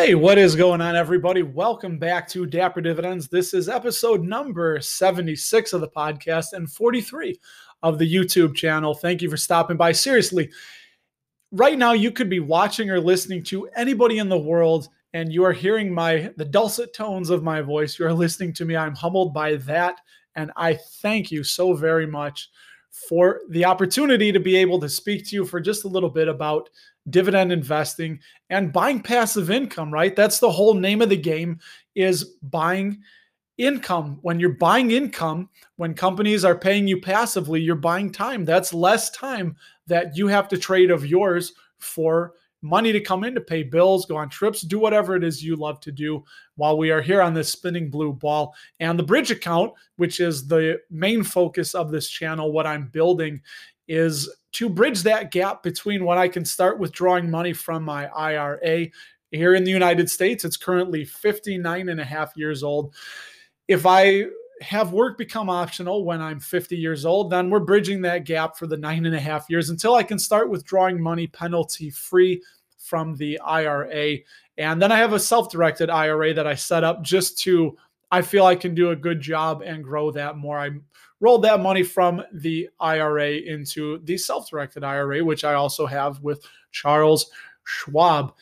Hey, what is going on, everybody? Welcome back to Dapper Dividends. This is episode number 76 of the podcast and 43 of the YouTube channel. Thank you for stopping by. Seriously, right now you could be watching or listening to anybody in the world and you are hearing my the dulcet tones of my voice. You are listening to me. I'm humbled by that and I thank you so very much for the opportunity to be able to speak to you for just a little bit about dividend investing and buying passive income, right? That's the whole name of the game is buying income. When you're buying income, when companies are paying you passively, you're buying time. That's less time that you have to trade of yours for money to come in to pay bills, go on trips, do whatever it is you love to do while we are here on this spinning blue ball. And the bridge account, which is the main focus of this channel, what I'm building is to bridge that gap between when I can start withdrawing money from my IRA. Here in the United States, it's currently 59 and a half years old. If I have work become optional when I'm 50 years old, then we're bridging that gap for the nine and a half years until I can start withdrawing money penalty free from the IRA. And then I have a self directed IRA that I set up just to, I feel I can do a good job and grow that more. I rolled that money from the IRA into the self directed IRA, which I also have with Charles Schwab.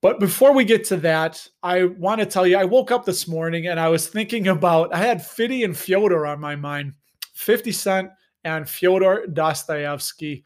But before we get to that, I want to tell you I woke up this morning and I was thinking about, I had Fiddy and Fyodor on my mind 50 Cent and Fyodor Dostoevsky.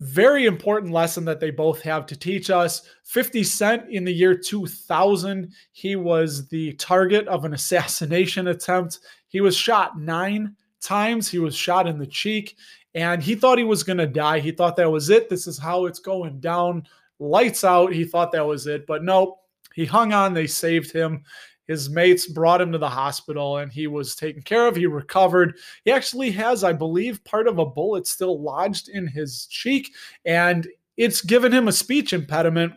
Very important lesson that they both have to teach us. 50 Cent in the year 2000, he was the target of an assassination attempt. He was shot nine times. He was shot in the cheek and he thought he was going to die. He thought that was it. This is how it's going down. Lights out. He thought that was it. But no, he hung on. They saved him. His mates brought him to the hospital and he was taken care of. He recovered. He actually has, I believe, part of a bullet still lodged in his cheek and it's given him a speech impediment.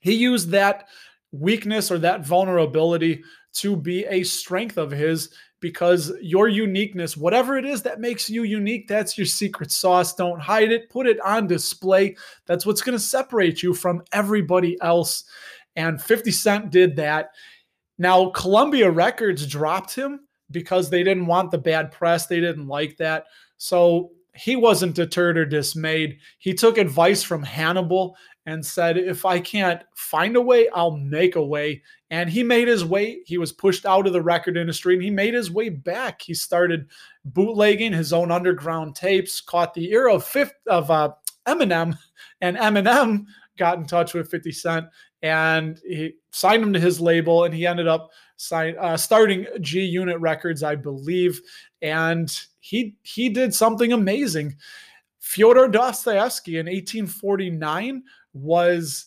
He used that weakness or that vulnerability to be a strength of his because your uniqueness, whatever it is that makes you unique, that's your secret sauce. Don't hide it, put it on display. That's what's going to separate you from everybody else. And 50 Cent did that. Now, Columbia Records dropped him because they didn't want the bad press. They didn't like that. So he wasn't deterred or dismayed. He took advice from Hannibal and said, If I can't find a way, I'll make a way. And he made his way. He was pushed out of the record industry and he made his way back. He started bootlegging his own underground tapes, caught the ear of, fifth, of uh, Eminem, and Eminem got in touch with 50 Cent and he signed him to his label and he ended up sign, uh, starting G Unit Records, I believe. And he he did something amazing. Fyodor Dostoevsky in 1849 was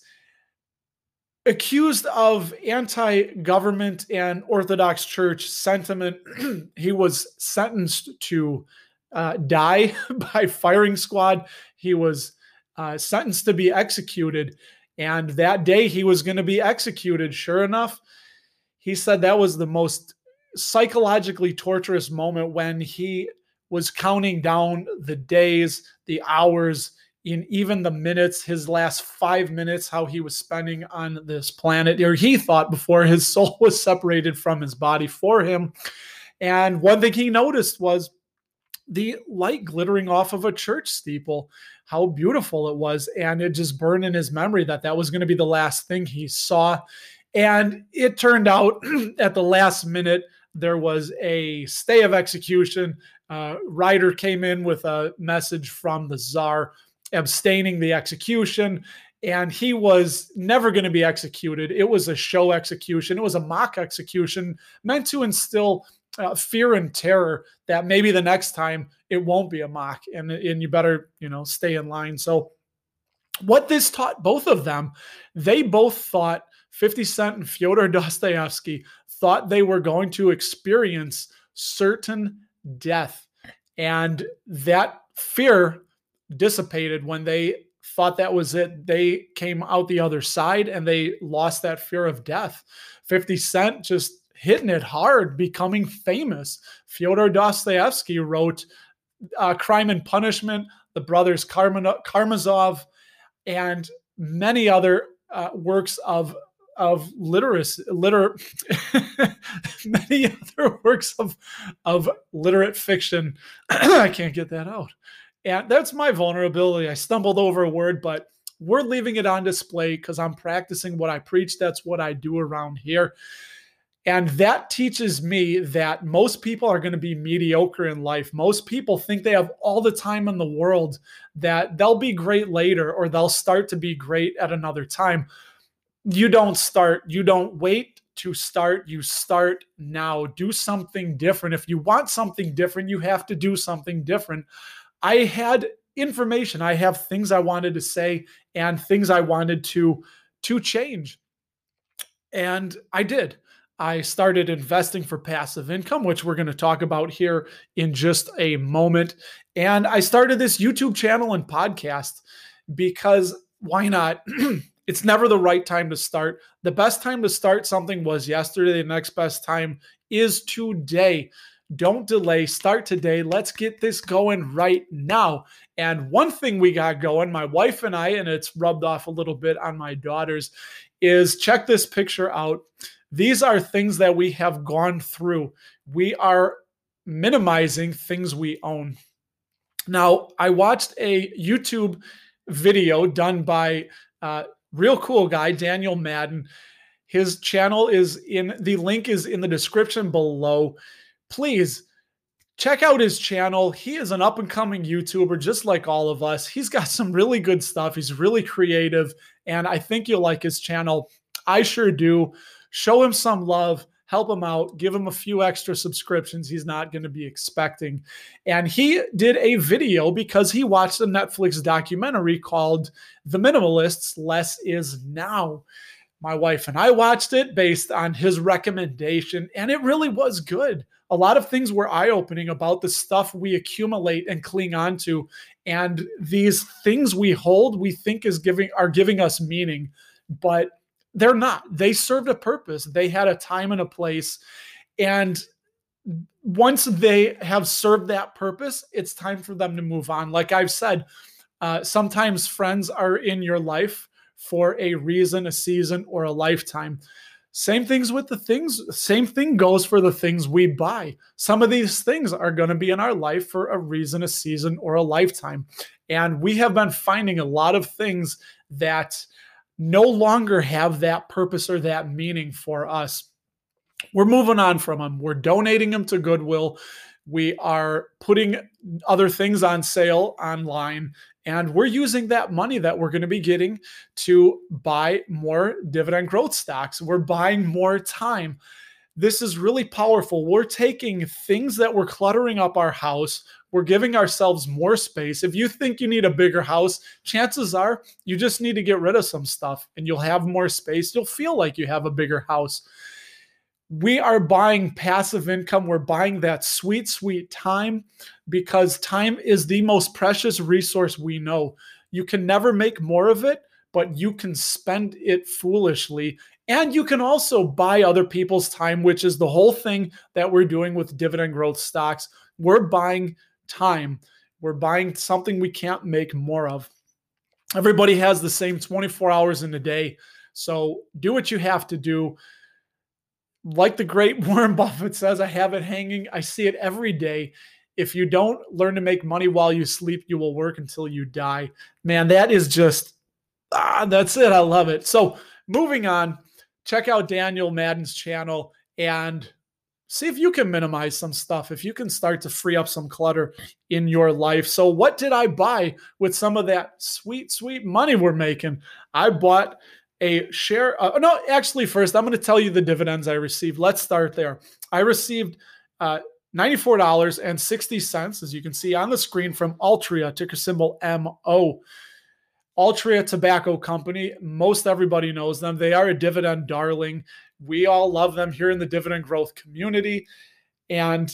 accused of anti-government and Orthodox Church sentiment. he was sentenced to uh, die by firing squad. He was uh, sentenced to be executed, and that day he was going to be executed. Sure enough, he said that was the most psychologically torturous moment when he was counting down the days, the hours, in even the minutes, his last five minutes, how he was spending on this planet, or he thought before his soul was separated from his body for him. And one thing he noticed was the light glittering off of a church steeple, how beautiful it was. And it just burned in his memory that that was going to be the last thing he saw. And it turned out at the last minute, there was a stay of execution. Uh, rider came in with a message from the czar abstaining the execution and he was never going to be executed. It was a show execution. It was a mock execution meant to instill uh, fear and terror that maybe the next time it won't be a mock and, and you better, you know, stay in line. So what this taught both of them, they both thought 50 Cent and Fyodor Dostoevsky thought they were going to experience certain death. And that fear dissipated when they thought that was it. They came out the other side and they lost that fear of death. 50 Cent just hitting it hard, becoming famous. Fyodor Dostoevsky wrote uh, Crime and Punishment, The Brothers Karamazov, and many other uh, works of of literacy, liter, many other works of of literate fiction. I can't get that out, and that's my vulnerability. I stumbled over a word, but we're leaving it on display because I'm practicing what I preach. That's what I do around here. And that teaches me that most people are going to be mediocre in life. Most people think they have all the time in the world, that they'll be great later or they'll start to be great at another time. You don't start, you don't wait to start, you start now. Do something different. If you want something different, you have to do something different. I had information, I have things I wanted to say and things I wanted to to change. And I did. I started investing for passive income, which we're going to talk about here in just a moment. And I started this YouTube channel and podcast because why not? it's never the right time to start. The best time to start something was yesterday. The next best time is today. Don't delay. Start today. Let's get this going right now. And one thing we got going, my wife and I, and it's rubbed off a little bit on my daughters, is check this picture out. These are things that we have gone through. We are minimizing things we own. Now, I watched a YouTube video done by a real cool guy, Daniel Madden. His channel is in the link is in the description below. Please check out his channel. He is an up and coming YouTuber, just like all of us. He's got some really good stuff. He's really creative, and I think you'll like his channel. I sure do show him some love, help him out, give him a few extra subscriptions he's not going to be expecting. And he did a video because he watched a Netflix documentary called The Minimalists Less Is Now. My wife and I watched it based on his recommendation, and it really was good. A lot of things were eye opening about the stuff we accumulate and cling on to. And these things we hold, we think is giving are giving us meaning. But they're not. They served a purpose. They had a time and a place. And once they have served that purpose, it's time for them to move on. Like I've said, uh, sometimes friends are in your life for a reason, a season, or a lifetime. Same things with the things, same thing goes for the things we buy. Some of these things are going to be in our life for a reason, a season, or a lifetime. And we have been finding a lot of things that no longer have that purpose or that meaning for us. We're moving on from them. We're donating them to Goodwill. We are putting other things on sale online. And we're using that money that we're going to be getting to buy more dividend growth stocks. We're buying more time. This is really powerful. We're taking things that were cluttering up our house, we're giving ourselves more space. If you think you need a bigger house, chances are you just need to get rid of some stuff and you'll have more space. You'll feel like you have a bigger house. We are buying passive income. We're buying that sweet, sweet time because time is the most precious resource we know. You can never make more of it, but you can spend it foolishly. And you can also buy other people's time, which is the whole thing that we're doing with dividend growth stocks. We're buying time. We're buying something we can't make more of. Everybody has the same 24 hours in a day. So do what you have to do. Like the great Warren Buffett says, I have it hanging. I see it every day. If you don't learn to make money while you sleep, you will work until you die. Man, that is just, ah, that's it. I love it. So moving on, check out Daniel Madden's channel and see if you can minimize some stuff, if you can start to free up some clutter in your life. So, what did I buy with some of that sweet, sweet money we're making? I bought a share. Uh, no, actually, first, I'm going to tell you the dividends I received. Let's start there. I received uh, $94.60, as you can see on the screen, from Altria, ticker symbol MO. Altria Tobacco Company, most everybody knows them. They are a dividend darling. We all love them here in the dividend growth community. And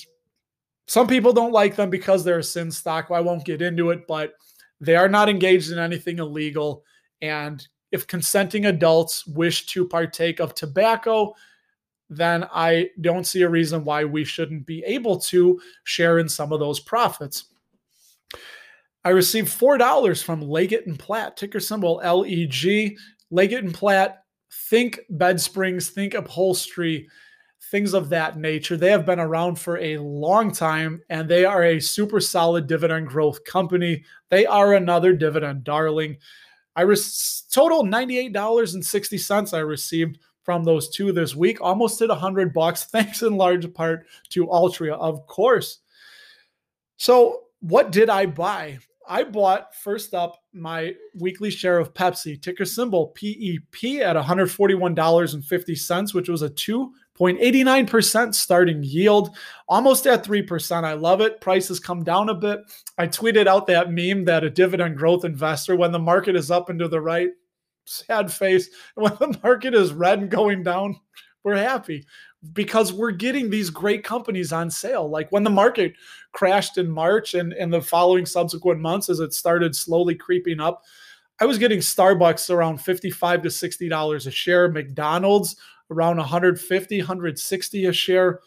some people don't like them because they're a sin stock. I won't get into it, but they are not engaged in anything illegal. And if consenting adults wish to partake of tobacco, then I don't see a reason why we shouldn't be able to share in some of those profits. I received $4 from Leggett and Platt, ticker symbol LEG. Leggett and Platt think bed springs, think upholstery, things of that nature. They have been around for a long time and they are a super solid dividend growth company. They are another dividend darling. I res- total $98.60 I received from those two this week, almost hit 100 bucks, thanks in large part to Altria, of course. So, what did I buy? I bought first up my weekly share of Pepsi, ticker symbol PEP at $141.50, which was a 2.89% starting yield, almost at 3%. I love it. Prices come down a bit. I tweeted out that meme that a dividend growth investor, when the market is up and to the right, sad face. When the market is red and going down, we're happy because we're getting these great companies on sale. Like when the market crashed in March and, and the following subsequent months as it started slowly creeping up, I was getting Starbucks around 55 to $60 a share, McDonald's around 150, 160 a share,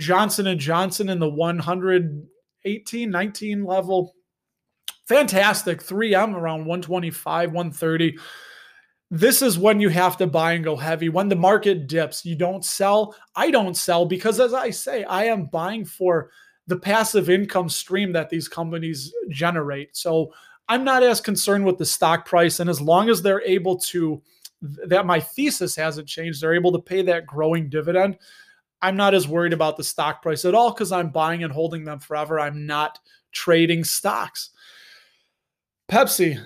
Johnson and Johnson in the 118, 19 level. Fantastic. 3M around 125, 130 this is when you have to buy and go heavy. When the market dips, you don't sell. I don't sell because, as I say, I am buying for the passive income stream that these companies generate. So I'm not as concerned with the stock price. And as long as they're able to, that my thesis hasn't changed, they're able to pay that growing dividend. I'm not as worried about the stock price at all because I'm buying and holding them forever. I'm not trading stocks. Pepsi,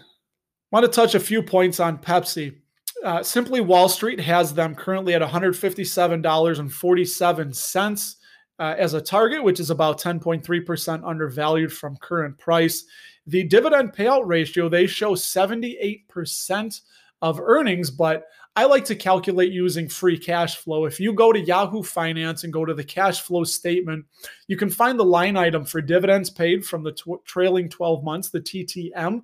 want to touch a few points on Pepsi. Uh, Simply Wall Street has them currently at $157.47 uh, as a target, which is about 10.3% undervalued from current price. The dividend payout ratio, they show 78% of earnings, but I like to calculate using free cash flow. If you go to Yahoo Finance and go to the cash flow statement, you can find the line item for dividends paid from the tw- trailing 12 months, the TTM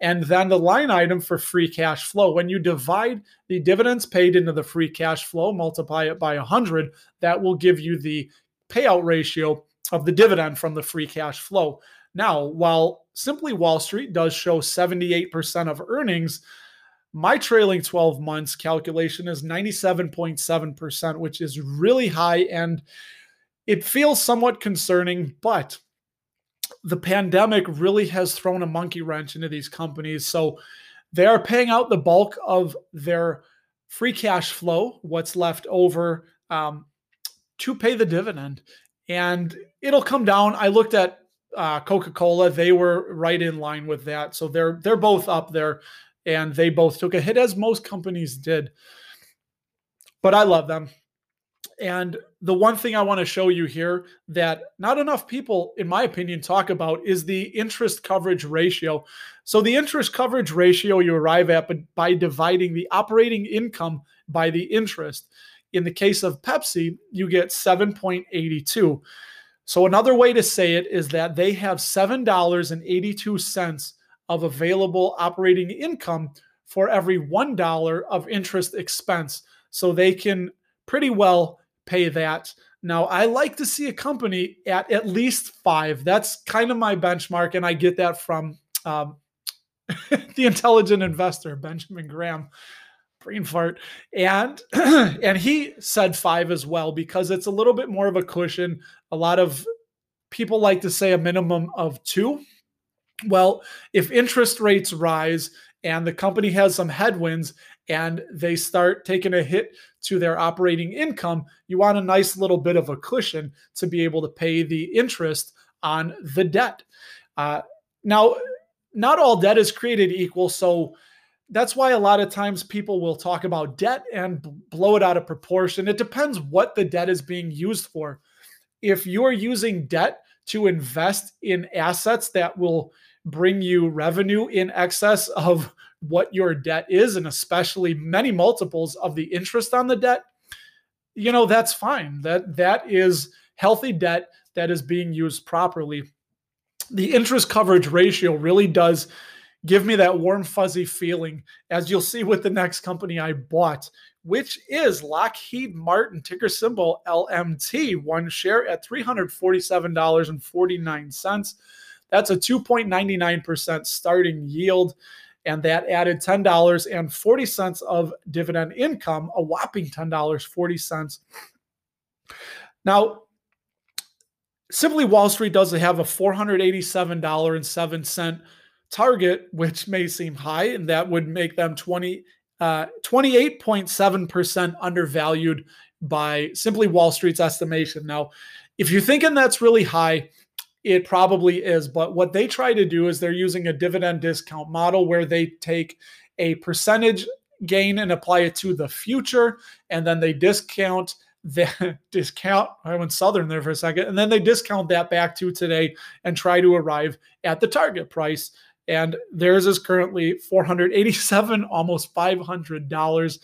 and then the line item for free cash flow. When you divide the dividends paid into the free cash flow, multiply it by 100, that will give you the payout ratio of the dividend from the free cash flow. Now, while Simply Wall Street does show 78% of earnings, my trailing 12 months calculation is 97.7%, which is really high and it feels somewhat concerning, but the pandemic really has thrown a monkey wrench into these companies. So they are paying out the bulk of their free cash flow, what's left over, um, to pay the dividend. And it'll come down. I looked at uh, Coca-Cola; they were right in line with that. So they're they're both up there, and they both took a hit as most companies did. But I love them. And the one thing I want to show you here that not enough people, in my opinion, talk about is the interest coverage ratio. So, the interest coverage ratio you arrive at by dividing the operating income by the interest. In the case of Pepsi, you get 7.82. So, another way to say it is that they have $7.82 of available operating income for every $1 of interest expense. So, they can pretty well pay that. Now, I like to see a company at at least five. That's kind of my benchmark, and I get that from um, the intelligent investor, Benjamin Graham. Brain fart, and and he said five as well because it's a little bit more of a cushion. A lot of people like to say a minimum of two. Well, if interest rates rise and the company has some headwinds and they start taking a hit to their operating income, you want a nice little bit of a cushion to be able to pay the interest on the debt. Uh, now, not all debt is created equal. So that's why a lot of times people will talk about debt and blow it out of proportion. It depends what the debt is being used for. If you're using debt to invest in assets that will bring you revenue in excess of what your debt is, and especially many multiples of the interest on the debt, you know, that's fine. That that is healthy debt that is being used properly. The interest coverage ratio really does give me that warm, fuzzy feeling, as you'll see with the next company I bought, which is Lockheed Martin, ticker symbol LMT, one share at $347.49. That's a 2.99% starting yield. and that added $10.40 of dividend income, a whopping $10.40. Now, Simply Wall Street does have a $487.07 target, which may seem high, and that would make them 20, uh, 28.7% undervalued by Simply Wall Street's estimation. Now, if you're thinking that's really high, it probably is. But what they try to do is they're using a dividend discount model where they take a percentage gain and apply it to the future, and then they discount the discount. I went southern there for a second, and then they discount that back to today and try to arrive at the target price. And theirs is currently 487, almost $500.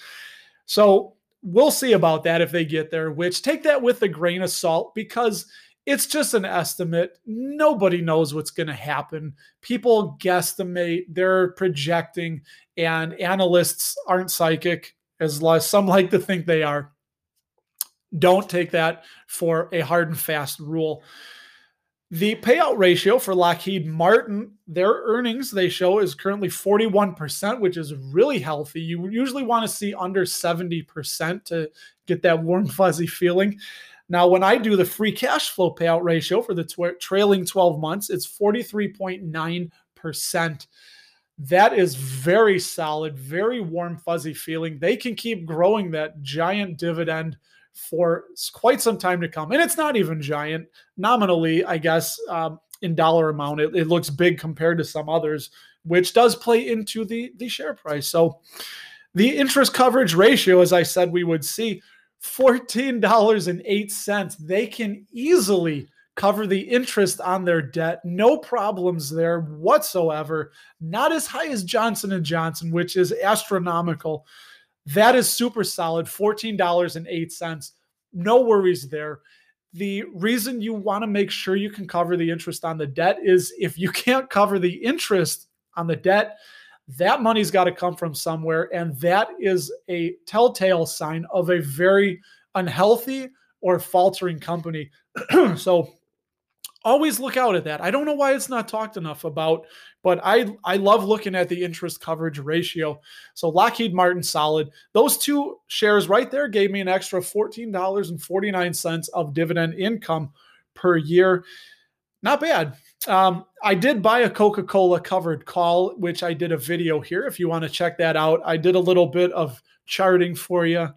So we'll see about that if they get there, which take that with a grain of salt because it's just an estimate. Nobody knows what's going to happen. People guesstimate, they're projecting, and analysts aren't psychic, as some like to think they are. Don't take that for a hard and fast rule. The payout ratio for Lockheed Martin, their earnings they show is currently 41%, which is really healthy. You usually want to see under 70% to get that warm, fuzzy feeling. Now, when I do the free cash flow payout ratio for the tw- trailing 12 months, it's 43.9%. That is very solid, very warm, fuzzy feeling. They can keep growing that giant dividend for quite some time to come. And it's not even giant nominally, I guess, um, in dollar amount. It, it, looks big compared to some others, which does play into the, the share price. So the interest coverage ratio, as I said, we would see $14.08. They can easily cover the interest on their debt no problems there whatsoever not as high as johnson & johnson which is astronomical that is super solid, $14.08. No worries there. The reason you want to make sure you can cover the interest on the debt is if you can't cover the interest on the debt, that money's got to come from somewhere. And that is a telltale sign of a very unhealthy or faltering company. so always look out at that. I don't know why it's not talked enough about, but I I love looking at the interest coverage ratio. So Lockheed Martin solid. Those two shares right there gave me an extra $14.49 of dividend income per year. Not bad. Um, I did buy a Coca Cola covered call, which I did a video here. If you want to check that out, I did a little bit of charting for you.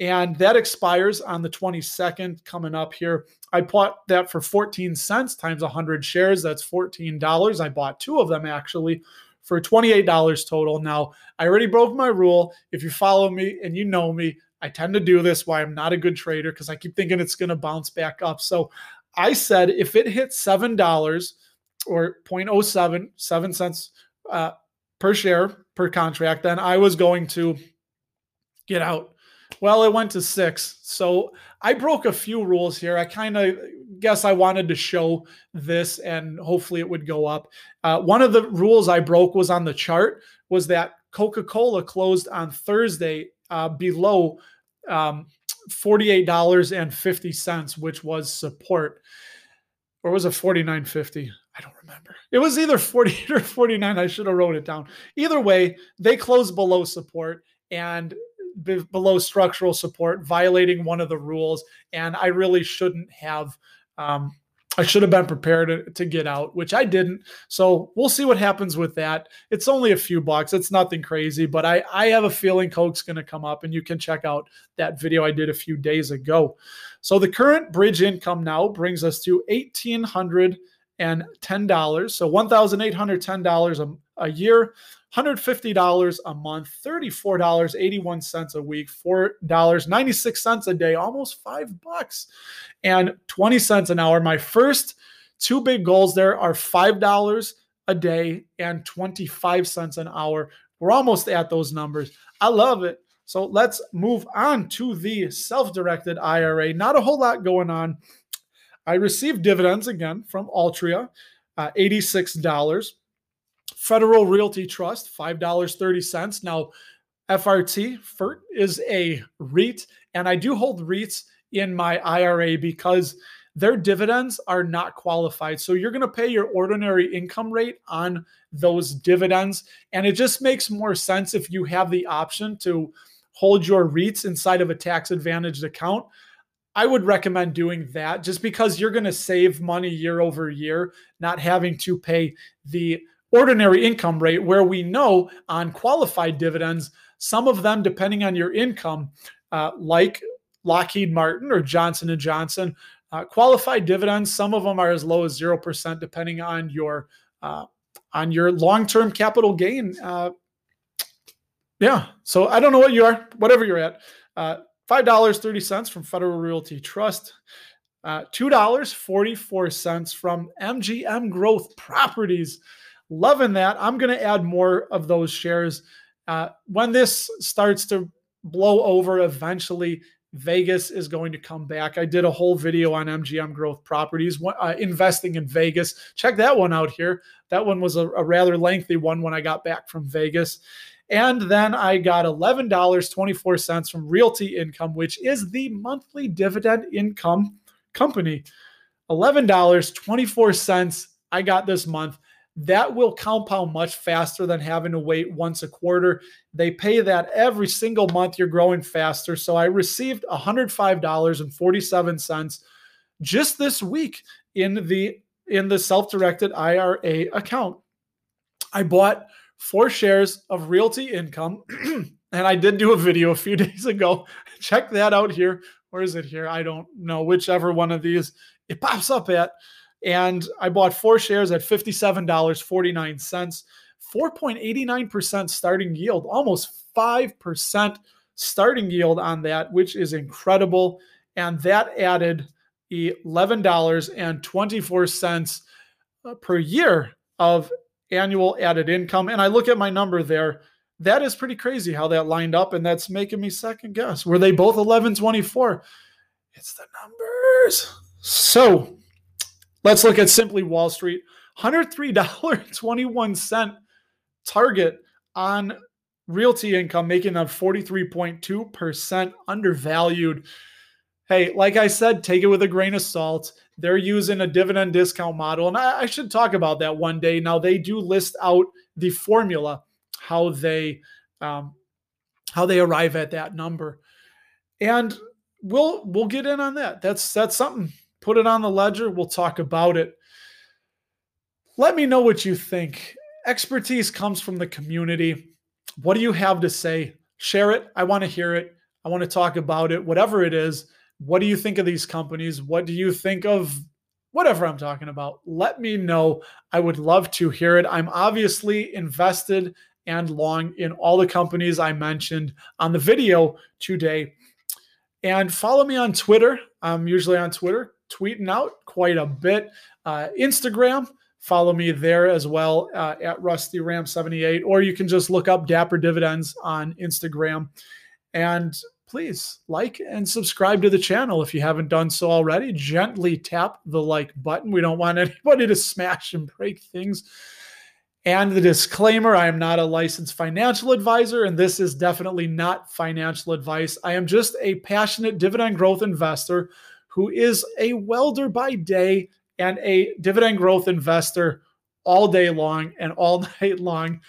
And that expires on the 22nd coming up here. I bought that for 14 cents times 100 shares. That's $14. I bought two of them actually for $28 total. Now, I already broke my rule. If you follow me and you know me, I tend to do this why I'm not a good trader because I keep thinking it's going to bounce back up. So I said if it hits $7 or 0.07, 7 cents uh, per share per contract, then I was going to get out. Well, it went to six. So I broke a few rules here. I kind of guess I wanted to show this and hopefully it would go up. Uh, one of the rules I broke was on the chart was that Coca Cola closed on Thursday uh, below um, $48.50, which was support. Or was it 49.50? I don't remember. It was either 48 or 49. I should have wrote it down. Either way, they closed below support and be- below structural support, violating one of the rules. And I really shouldn't have. Um, I should have been prepared to, to, get out, which I didn't. So we'll see what happens with that. It's only a few bucks. It's nothing crazy, but I, I have a feeling Coke's going to come up, and you can check out that video I did a few days ago. So the current bridge income now brings us to eighteen hundred and ten dollars. So one thousand eight hundred ten dollars a year. $150 a month, $34.81 a week, $4.96 a day, almost five bucks, and 20 cents an hour. My first two big goals there are $5 a day and 25 cents an hour. We're almost at those numbers. I love it. So let's move on to the self directed IRA. Not a whole lot going on. I received dividends again from Altria, uh, $86. Federal Realty Trust, $5.30. Now, FRT, FERT, is a REIT, and I do hold REITs in my IRA because their dividends are not qualified. So you're going to pay your ordinary income rate on those dividends. And it just makes more sense if you have the option to hold your REITs inside of a tax advantaged account. I would recommend doing that just because you're going to save money year over year, not having to pay the ordinary income rate, where we know on qualified dividends, some of them, depending on your income, uh, like Lockheed Martin or Johnson and Johnson, uh, qualified dividends, some of them are as low as zero percent, depending on your uh, on your long term capital gain. Uh, yeah, so I don't know what you are, whatever you're at. Uh, Five dollars thirty cents from Federal Realty Trust. Uh, Two dollars forty four cents from MGM Growth Properties. Loving that. I'm going to add more of those shares uh, when this starts to blow over. Eventually, Vegas is going to come back. I did a whole video on MGM Growth Properties, uh, investing in Vegas. Check that one out here. That one was a, a, rather lengthy one when I got back from Vegas. And then I got $11.24 from Realty Income, which is the monthly dividend income company. $11.24 I got this month that will compound much faster than having to wait once a quarter. They pay that every single month you're growing faster. So I received $105.47 just this week in the in the self-directed IRA account. I bought four shares of Realty Income and I did do a video a few days ago. Check that out here. Where is it here? I don't know whichever one of these it pops up at. And I bought four shares at $57.49, 4.89% starting yield, almost 5% starting yield on that, which is incredible. And that added $11.24 uh, per year of annual added income. And I look at my number there. That is pretty crazy how that lined up. And that's making me second guess. Were they both 1124? It's the numbers. So Let's look at Simply Wall Street. $103.21 target on realty income, making them 43.2% undervalued. Hey, like I said, take it with a grain of salt. They're using a dividend discount model. And I, I should talk about that one day. Now, they do list out the formula, how they um, how they arrive at that number. And we'll we'll get in on that. That's that's something Put it on the ledger. We'll talk about it. Let me know what you think. Expertise comes from the community. What do you have to say? Share it. I want to hear it. I want to talk about it, whatever it is. What do you think of these companies? What do you think of whatever I'm talking about? Let me know. I would love to hear it. I'm obviously invested and long in all the companies I mentioned on the video today. And follow me on Twitter. I'm usually on Twitter, tweeting out quite a bit. Uh, Instagram, follow me there as well uh, at RustyRam78, or you can just look up Dapper Dividends on Instagram. And please like and subscribe to the channel if you haven't done so already. Gently tap the like button. We don't want anybody to smash and break things. And the disclaimer I am not a licensed financial advisor, and this is definitely not financial advice. I am just a passionate dividend growth investor who is a welder by day and a dividend growth investor all day long and all night long,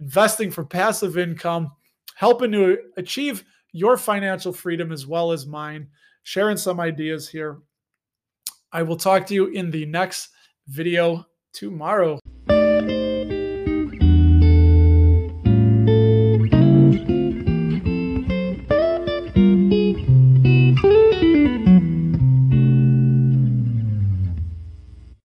investing for passive income, helping to achieve your financial freedom as well as mine, sharing some ideas here. I will talk to you in the next video tomorrow.